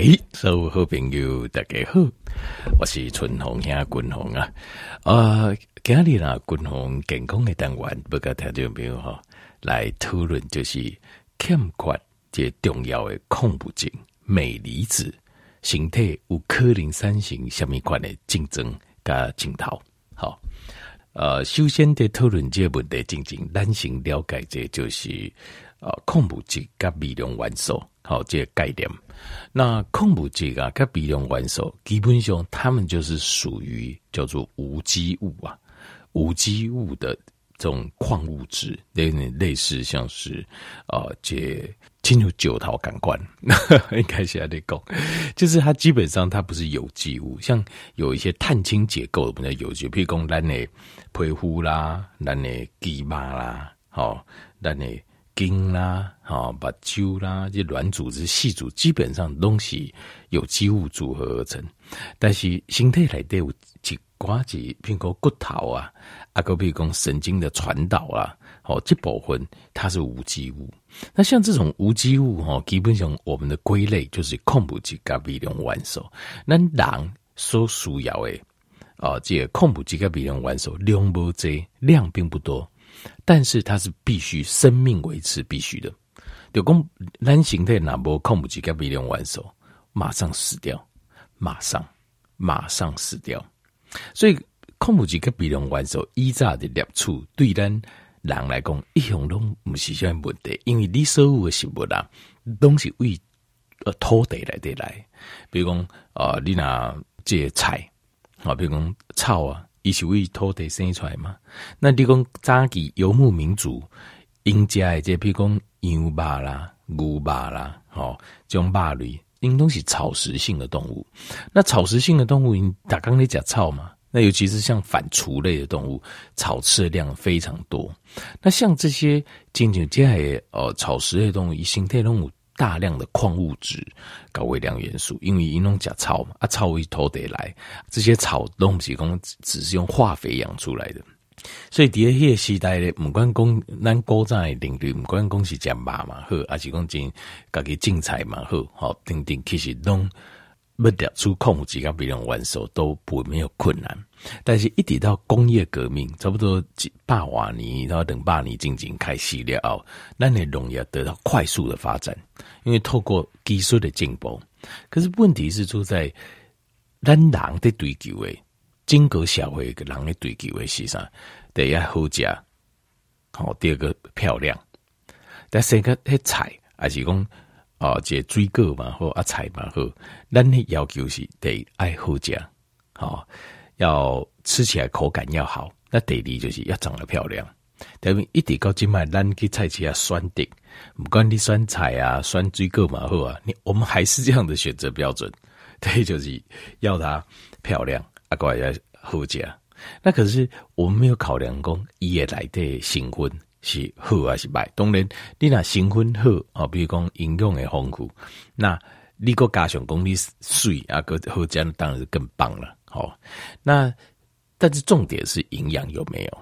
哎，所有好朋友大家好，我是春红兄君红啊。呃，今日呢，君红健康的单元，不跟听众朋友哈来讨论，就是欠缺这重要的矿物质镁离子，身体有可能产生什么款的竞争跟镜头。好，呃，首先在讨论这个问题，进行咱先了解，这就是呃矿物质跟微量元素。好，这个概念。那矿物质啊，跟微量元素，基本上它们就是属于叫做无机物啊，无机物的这种矿物质，类类似像是呃，这进入九桃感官，应该是在讲，就是它基本上它不是有机物，像有一些碳氢结构的，不叫有机，譬如讲咱的皮肤啦，咱的肌肉啦，好，咱的。筋啦，好，把揪啦，这软组织、细组基本上东西有机物组合而成。但是身体里头有几寡几苹果骨头啊，啊，个比如讲神经的传导啊，好，这部分它是无机物。那像这种无机物哈，基本上我们的归类就是矿物质跟微量元素。那人所需要的啊，这矿物质跟微量元素量不多，量并不多。但是它是必须生命维持必须的，就讲咱形态哪波矿物质跟微量元素，马上死掉，马上马上死掉。所以矿物质跟微量元素依早的摄取，对咱人来讲一向都不是啥问题，因为你所有的食物啦，都是为呃土地来的来，比如讲啊、呃，你拿这些菜啊，比如讲草啊。伊是为土地生出来嘛？那你讲早期游牧民族，因家的这比如讲羊肉啦、牛肉啦，吼，这种肉类，因都是草食性的动物。那草食性的动物，因打刚你讲草嘛？那尤其是像反刍类的动物，草吃的量非常多。那像这些进入这些呃草食类动物，以形态动物。大量的矿物质、高微量元素，因为一弄假草嘛，啊草为土地来，这些草东西讲只是用化肥养出来的，所以第二些时代的，不管讲咱古早的领域，不管讲是讲马嘛好，还是讲真家己种菜嘛好，好等等，其实拢。不得出矿物质跟微量元素都不没有困难，但是一直到工业革命，差不多几百瓦尼，然后等百年进行开始了，那你农业得到快速的发展，因为透过技术的进步。可是问题是出在咱人的追求诶，整个社会个人的追求诶是啥？第一好食，好第二个漂亮，第三个迄菜还是讲。哦，这水果嘛好，啊菜嘛好，咱的要求是得爱好食，好，要吃起来口感要好。那第二就是要长得漂亮。等于一直到今麦，咱去菜市啊选择，不管你选菜啊，选水果嘛好啊，你我们还是这样的选择标准。对，就是要它漂亮，啊，过来要好食。那可是我们没有考量讲伊也来的新婚。是好还是坏？当然，你若成分好啊，比如讲营养的丰富，那你个加上讲你水啊，个好这样当然是更棒了。好，那但是重点是营养有没有？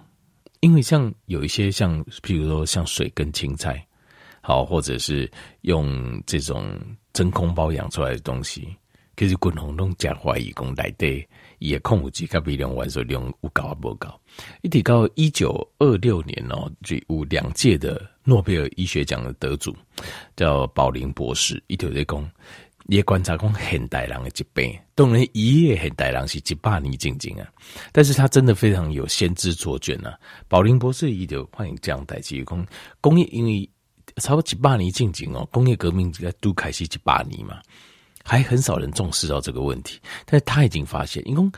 因为像有一些像，譬如说像水跟青菜，好，或者是用这种真空包养出来的东西，其实滚红拢加怀疑讲来的。也矿物质跟微量元素量有高啊不高？一直到一九二六年哦，就有两届的诺贝尔医学奖的得主叫宝林博士，一直在讲，也观察讲现代人的疾病，当然一夜现代人是几百年进进啊，但是他真的非常有先知卓见啊。宝林博士一直欢迎这样代际工工业，因为差不多几百年进进哦，工业革命在都开始几百年嘛。还很少人重视到这个问题，但是他已经发现，因为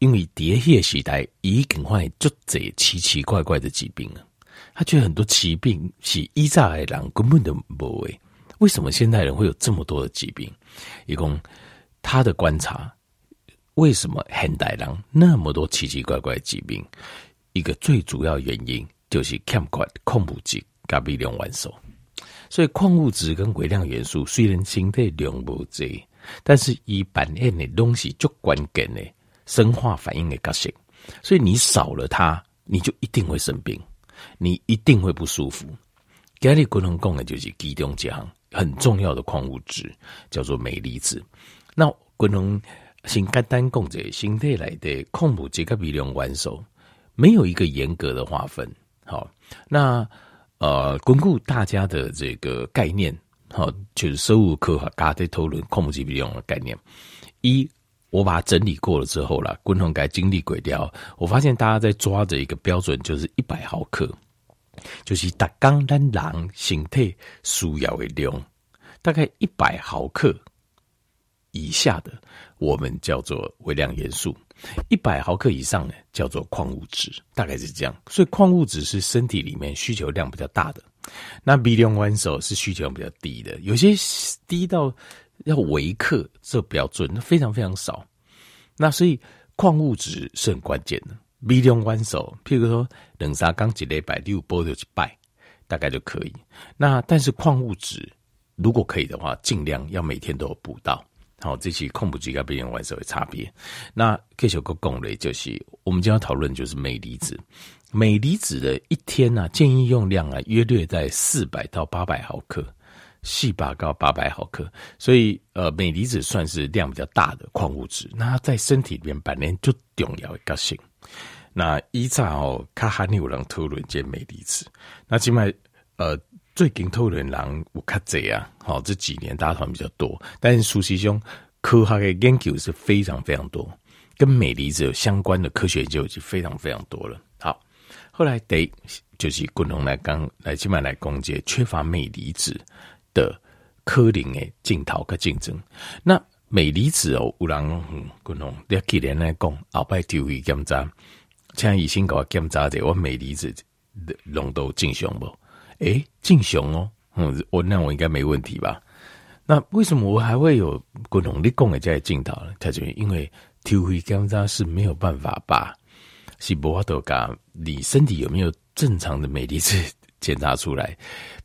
因为迭叶时代已经患就这奇奇怪怪的疾病了。他觉得很多疾病是以前的人根本都不为，为什么现代人会有这么多的疾病？一共他的观察，为什么现代人那么多奇奇怪怪的疾病？一个最主要原因就是欠缺矿物质跟微量元素。所以矿物质跟微量元素虽然身体量不多。但是以扮演的东西就关键的生化反应的角色，所以你少了它，你就一定会生病，你一定会不舒服。今日共同讲的就是其中一项，很重要的矿物质，叫做镁离子。那滚龙先简单讲这形态来的矿物质跟微量元素，没有一个严格的划分。好，那呃，巩固大家的这个概念，好，就是生物科学家在讨论矿物质利用的概念。一，我把它整理过了之后啦，滚龙该经历轨调，我发现大家在抓着一个标准，就是一百毫克。就是大刚单狼形态需要的量，大概一百毫克以下的，我们叫做微量元素；一百毫克以上呢，叫做矿物质，大概是这样。所以矿物质是身体里面需求量比较大的，那微量元素是需求量比较低的，有些低到要维克这标准，那非常非常少。那所以矿物质是很关键的。微量元素，譬如说，冷沙钢几礼拜六波就一拜，大概就可以。那但是矿物质，如果可以的话，尽量要每天都有补到。好，这些矿物质跟微量元素的差别。那继续个讲嘞，就是我们今天讨论就是镁离子。镁离子的一天呢、啊，建议用量啊，约略在四百到八百毫克。细胞高八百毫克，所以呃，镁离子算是量比较大的矿物质。那在身体里面扮演最重要的角色。那依照卡哈尼有人讨论这镁离子，那起码呃，最近讨论人有较侪啊。好，这几年大团比较多，但是事实上科学的研究是非常非常多，跟镁离子有相关的科学研究已经非常非常多了。后来得就是滚龙来刚来起码来攻击缺乏镁离子。的可能诶，镜头跟竞争。那镁离子哦，有人滚龙，你要记得来讲，后摆就会检查，像医生给我检查者，我镁离子浓度正常不？诶、欸，正常哦，嗯，我那我应该没问题吧？那为什么我还会有滚龙你讲的这些镜头呢？他就因为抽血检查是没有办法把是无法度噶你身体有没有正常的镁离子检查出来，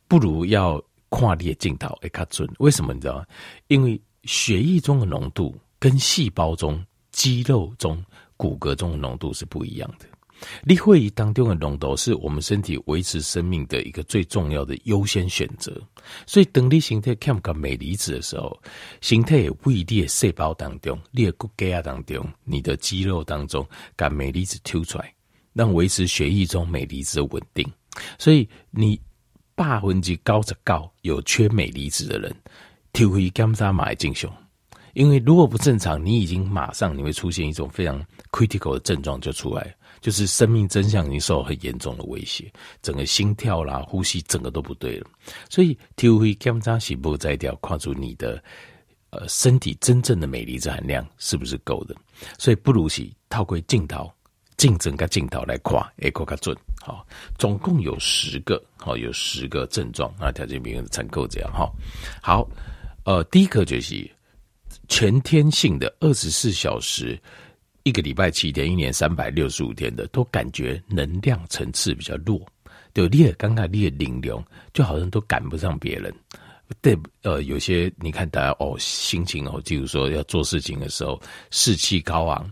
不如要。跨列镜头会较准，为什么你知道吗？因为血液中的浓度跟细胞中、肌肉中、骨骼中的浓度是不一样的。你血液当中的浓度是我们身体维持生命的一个最重要的优先选择。所以等你身体欠个镁离子的时候，身体胃里的细胞当中、你的骨骼啊当中、你的肌肉当中，把镁离子抽出来，让维持血液中镁离子的稳定。所以你。百分之九十九有缺镁离子的人，体会检查买正常，因为如果不正常，你已经马上你会出现一种非常 critical 的症状就出来，就是生命真相已经受很严重的威胁，整个心跳啦、呼吸整个都不对了。所以体会检查是不摘掉，跨出你的呃身体真正的镁离子含量是不是够的？所以不如是透过镜头。竞争个镜头来看，会更加准。好，总共有十个，好，有十个症状啊，条件病人参考这样哈。好，呃，第一个就是全天性的二十四小时，一个礼拜七天，一年三百六十五天的，都感觉能量层次比较弱。对，你也刚刚你也灵量，就好像都赶不上别人。对，呃，有些你看大家哦，心情哦，就是说要做事情的时候，士气高昂。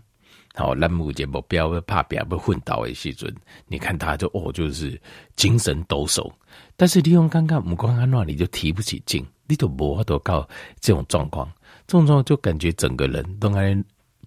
好，栏目节目不要怕，不要被昏倒的时阵，你看他就哦，就是精神抖擞。但是利用刚刚目光看那里就提不起劲，你都无法度到这种状况，这种状况就感觉整个人都还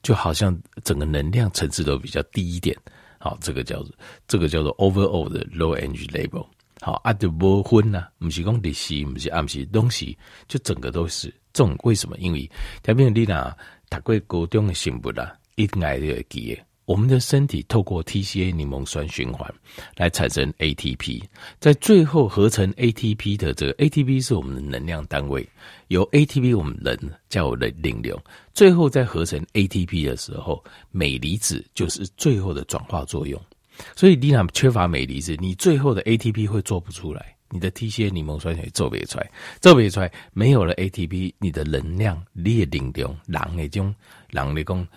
就好像整个能量层次都比较低一点。好，这个叫做这个叫做 overall 的 low energy level。好，啊就无昏呐，不是讲日时，不是暗时，东西就整个都是这种。为什么？因为特别你呐，读过高中的生物啦。一爱的记，我们的身体透过 TCA 柠檬酸循环来产生 ATP，在最后合成 ATP 的这个 ATP 是我们的能量单位，由 ATP 我们人叫我的灵流，最后在合成 ATP 的时候，镁离子就是最后的转化作用。所以你若缺乏镁离子，你最后的 ATP 会做不出来，你的 TCA 柠檬酸也做不出来，做不出来，没有了 ATP，你的能量你的灵流，人的种人的讲。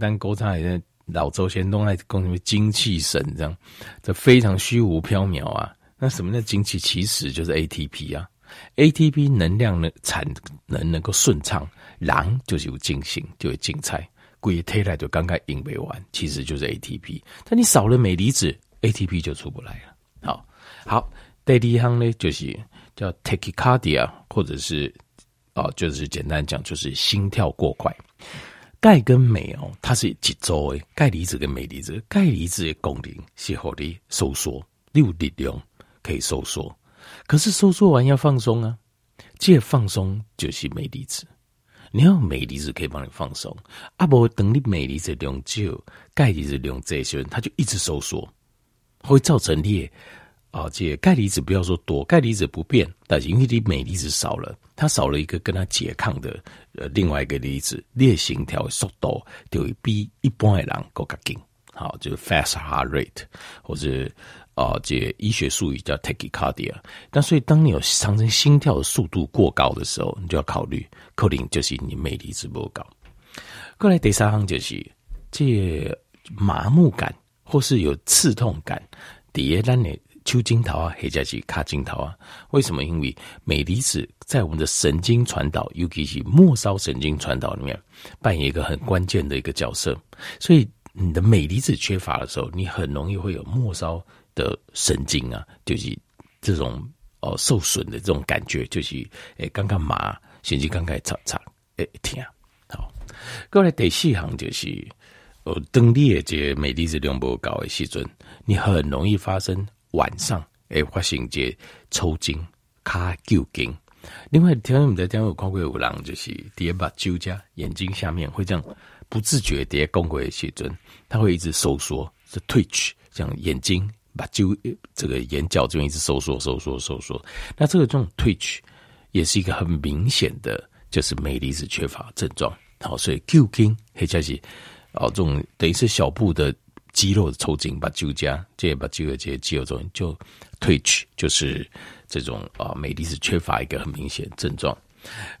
但国产的老周先东来供什么精气神这样，这非常虚无缥缈啊。那什么叫精气？其实就是 ATP 啊。ATP 能量的产能能够顺畅，人就是有精神，就会精彩。鬼推来就刚刚引没完，其实就是 ATP。但你少了镁离子，ATP 就出不来了。好，好，第二项呢，就是叫 tachycardia，或者是哦，就是简单讲就是心跳过快。钙跟镁哦，它是一周诶？钙离子跟镁离子，钙离子的功能是好的收缩，你有力量可以收缩。可是收缩完要放松啊，这放松就是镁离子。你要镁离子可以帮你放松，啊不等你镁离子量少，钙离子量这些，它就一直收缩，会造成裂。啊，这钙离子不要说多，钙离子不变，但是因为你镁离子少了，它少了一个跟它拮抗的呃另外一个离子，你心跳速度就会比一般的人更加紧。好，就是 fast heart rate，或者啊，这医学术语叫 tachycardia。那所以当你有产生心跳的速度过高的时候，你就要考虑，可能就是你镁离子不高。过来第三项就是这麻木感或是有刺痛感，第二呢？丘金桃啊，黑加吉卡金桃啊，为什么？因为镁离子在我们的神经传导，尤其是末梢神经传导里面扮演一个很关键的一个角色。所以你的镁离子缺乏的时候，你很容易会有末梢的神经啊，就是这种哦受损的这种感觉，就是诶刚刚麻，神经刚刚擦擦诶疼。好，过来第四行就是哦，当你的这镁离子量不高的时阵，你很容易发生。晚上会发生这抽筋、卡揪筋。另外，听我们在讲有看过有人就是第一把揪加眼睛下面会这样不自觉的公过的时阵，他会一直收缩，是 twitch，这样眼睛把揪这个眼角这边一直收缩、收缩、收缩。那这个这种 twitch 也是一个很明显的，就是镁离子缺乏症状。好，所以揪筋或者是哦，这种等于是小部的。肌肉的抽筋，把揪加，这把揪的这些肌肉中就退去，就是这种啊，镁离子缺乏一个很明显症状。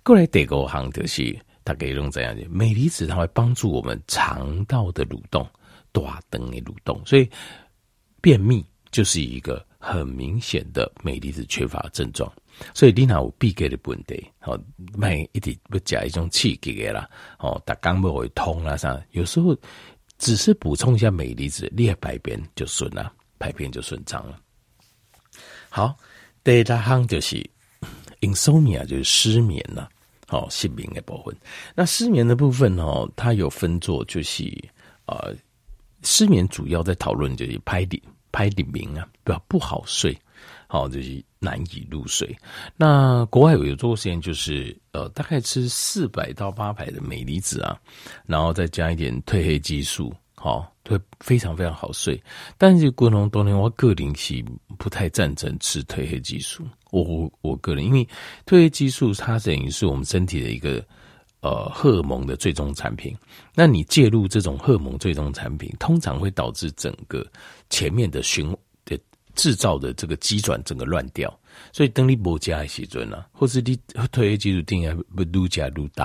过来第五项就是大概用怎样的镁离子，它会帮助我们肠道的蠕动，大肠的蠕动，所以便秘就是一个很明显的镁离子缺乏症状。所以你那有闭结的问题，好，买一点不加一种刺激的啦，哦，大肛门会痛啦啥，有时候。只是补充一下镁离子，你排便就顺了，排便就顺畅了。好，第二项就是 insomnia，就是失眠了。好，失眠的部分。那失眠的部分哦，它有分作，就是呃，失眠主要在讨论就是拍的拍的名啊，不不好睡。好，就是难以入睡。那国外有做实验，就是呃，大概吃四百到八百的镁离子啊，然后再加一点褪黑激素，好，会非常非常好睡。但是过程当中，我个人是不太赞成吃褪黑激素。我我我个人，因为褪黑激素它等于是我们身体的一个呃荷尔蒙的最终产品。那你介入这种荷尔蒙最终产品，通常会导致整个前面的循。制造的这个机转整个乱掉，所以等你不加的时阵呢，或是你褪黑激素定下不愈加愈重。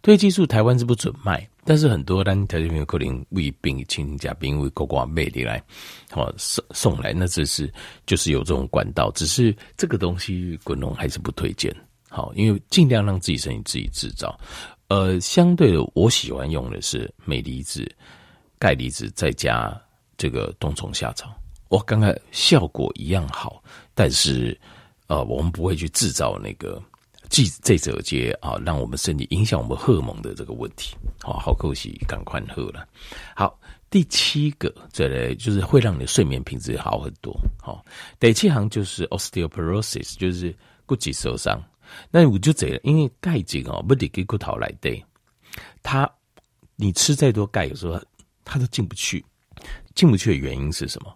褪黑激素台湾是不准卖，但是很多咱条件朋友可能为病亲家病为国挂买的来，好送送来，那这是就是有这种管道，只是这个东西滚龙还是不推荐。好，因为尽量让自己身体自己制造。呃，相对的，我喜欢用的是镁离子、钙离子再加这个冬虫夏草。我刚刚效果一样好，但是呃，我们不会去制造那个记这者节啊，让我们身体影响我们荷尔蒙的这个问题。好，好可惜，赶快喝了。好，第七个这类就是会让你的睡眠品质好很多。好，第七行就是 osteoporosis，就是骨质受伤。那我就这样，因为钙质哦，不得给骨头来对，它你吃再多钙，有时候它都进不去。进不去的原因是什么？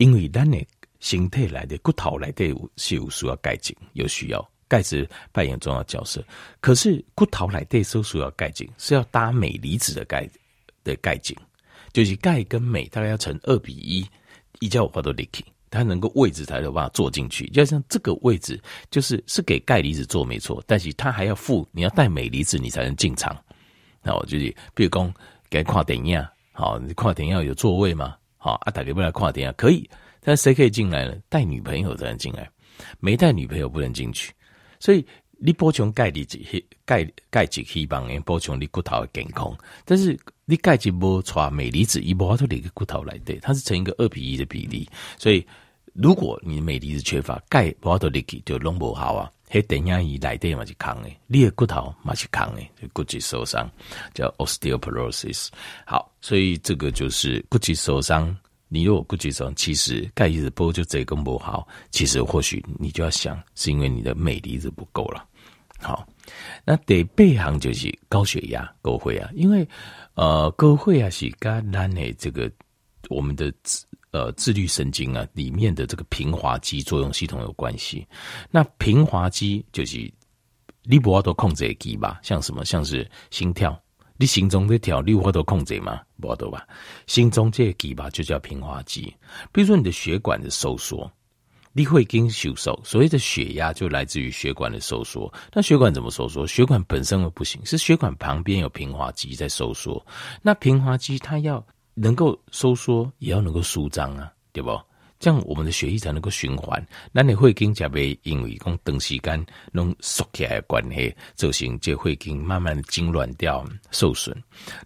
因为咱的形态来的骨头来的是有需要钙质，有需要钙质扮演重要角色。可是骨头来的时候需要钙质，是要搭镁离子的钙的钙质，就是钙跟镁大概要成二比一，一叫我都 licky，它能够位置才有办法坐进去。就像这个位置，就是是给钙离子坐没错，但是它还要附你要带镁离子，你才能进场。那我就是，比如讲给看电影，好，你看电影有座位吗？好啊，大家不来跨店啊，可以，但谁可以进来呢？带女朋友才能进来，没带女朋友不能进去。所以你补充钙离子，钙钙质希望能补充你骨头的健康。但是你钙质不错，镁离子一补都离个骨头来对，它是成一个二比一的比例。所以如果你镁离子缺乏，钙不得力气就弄不好啊。嘿，等下一来电嘛是扛诶，你的骨头嘛是扛诶，骨质受伤叫 osteoporosis。好，所以这个就是骨质受伤。你如果骨质受伤，其实钙离子波就这个不好。其实或许你就要想，是因为你的镁离子不够了。好，那第八项就是高血压、高血压，因为呃高血压是跟咱的这个我们的。呃，自律神经啊，里面的这个平滑肌作用系统有关系。那平滑肌就是你不要多控制肌吧？像什么？像是心跳，你心中的跳，你不多控制吗？不要多吧？心中这个肌吧，就叫平滑肌。比如说你的血管的收缩，你会经收缩，所谓的血压就来自于血管的收缩。那血管怎么收缩？血管本身不行，是血管旁边有平滑肌在收缩。那平滑肌它要。能够收缩，也要能够舒张啊，对不？这样我们的血液才能够循环。那你会跟甲被因为讲长时间弄缩起来的关系，造成这会跟慢慢的痙攣掉、受损。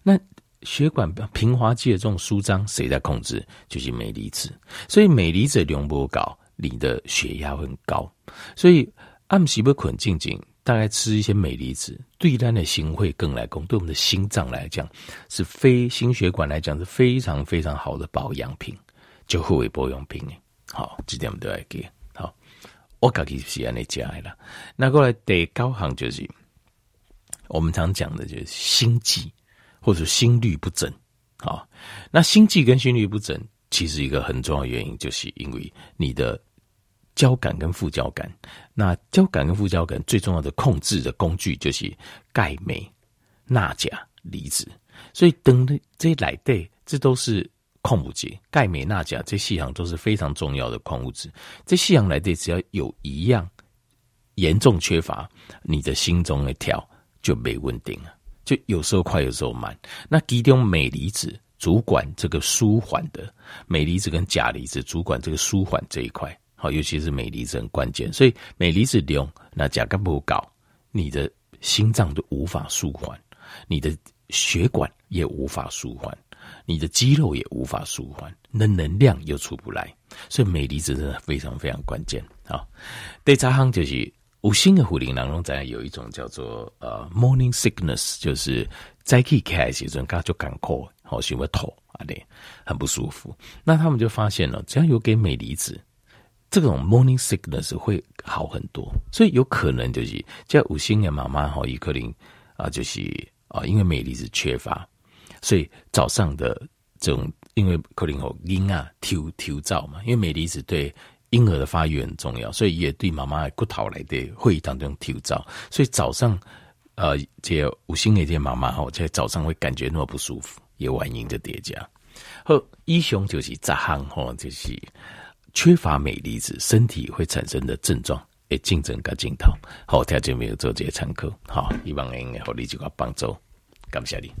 那血管平滑肌的这种舒张，谁在控制？就是镁离子。所以镁离子量不高，你的血压会很高。所以按时不困静静。大概吃一些镁离子，对咱的心会更来讲，对我们的心脏来讲，是非心血管来讲是非常非常好的保养品，就护卫保养品。好，这点我们都要给。好，我自己是安尼讲的啦。那过来第高行就是我们常讲的，就是心悸或者心律不整。好，那心悸跟心律不整，其实一个很重要的原因，就是因为你的。交感跟副交感，那交感跟副交感最重要的控制的工具就是钙、镁、钠、钾离子。所以等的这来对，这都是矿物质，钙、镁、钠、钾这四项都是非常重要的矿物质。这四项来对，只要有一样严重缺乏，你的心中的跳就没稳定了，就有时候快，有时候慢。那其中镁离子主管这个舒缓的，镁离子跟钾离子主管这个舒缓这一块。尤其是镁离子很关键，所以镁离子量那价格不高，你的心脏都无法舒缓，你的血管也无法舒缓，你的肌肉也无法舒缓，那能量又出不来，所以镁离子真的非常非常关键。啊，第三行就是五星的护林当中，在有一种叫做呃 morning sickness，就是早起起来时阵，他就感冒，好喜欢头啊，对，很不舒服。那他们就发现了，只要有给镁离子。这种 morning sickness 会好很多，所以有可能就是叫五星的妈妈哈，伊可能啊，就是啊，因为镁离子缺乏，所以早上的这种，因为可能有婴儿跳跳蚤嘛，因为镁离子对婴儿的发育很重要，所以也对妈妈的骨头来的会当中跳蚤，所以早上呃，这五星的这妈妈哈，在早上会感觉那么不舒服，也原因的叠加。好，以上就是十项哈，就是。缺乏镁离子，身体会产生的症状，诶，竞争跟镜头，好，条件没有做这些参考，好，希望能给你这个帮助，感谢你。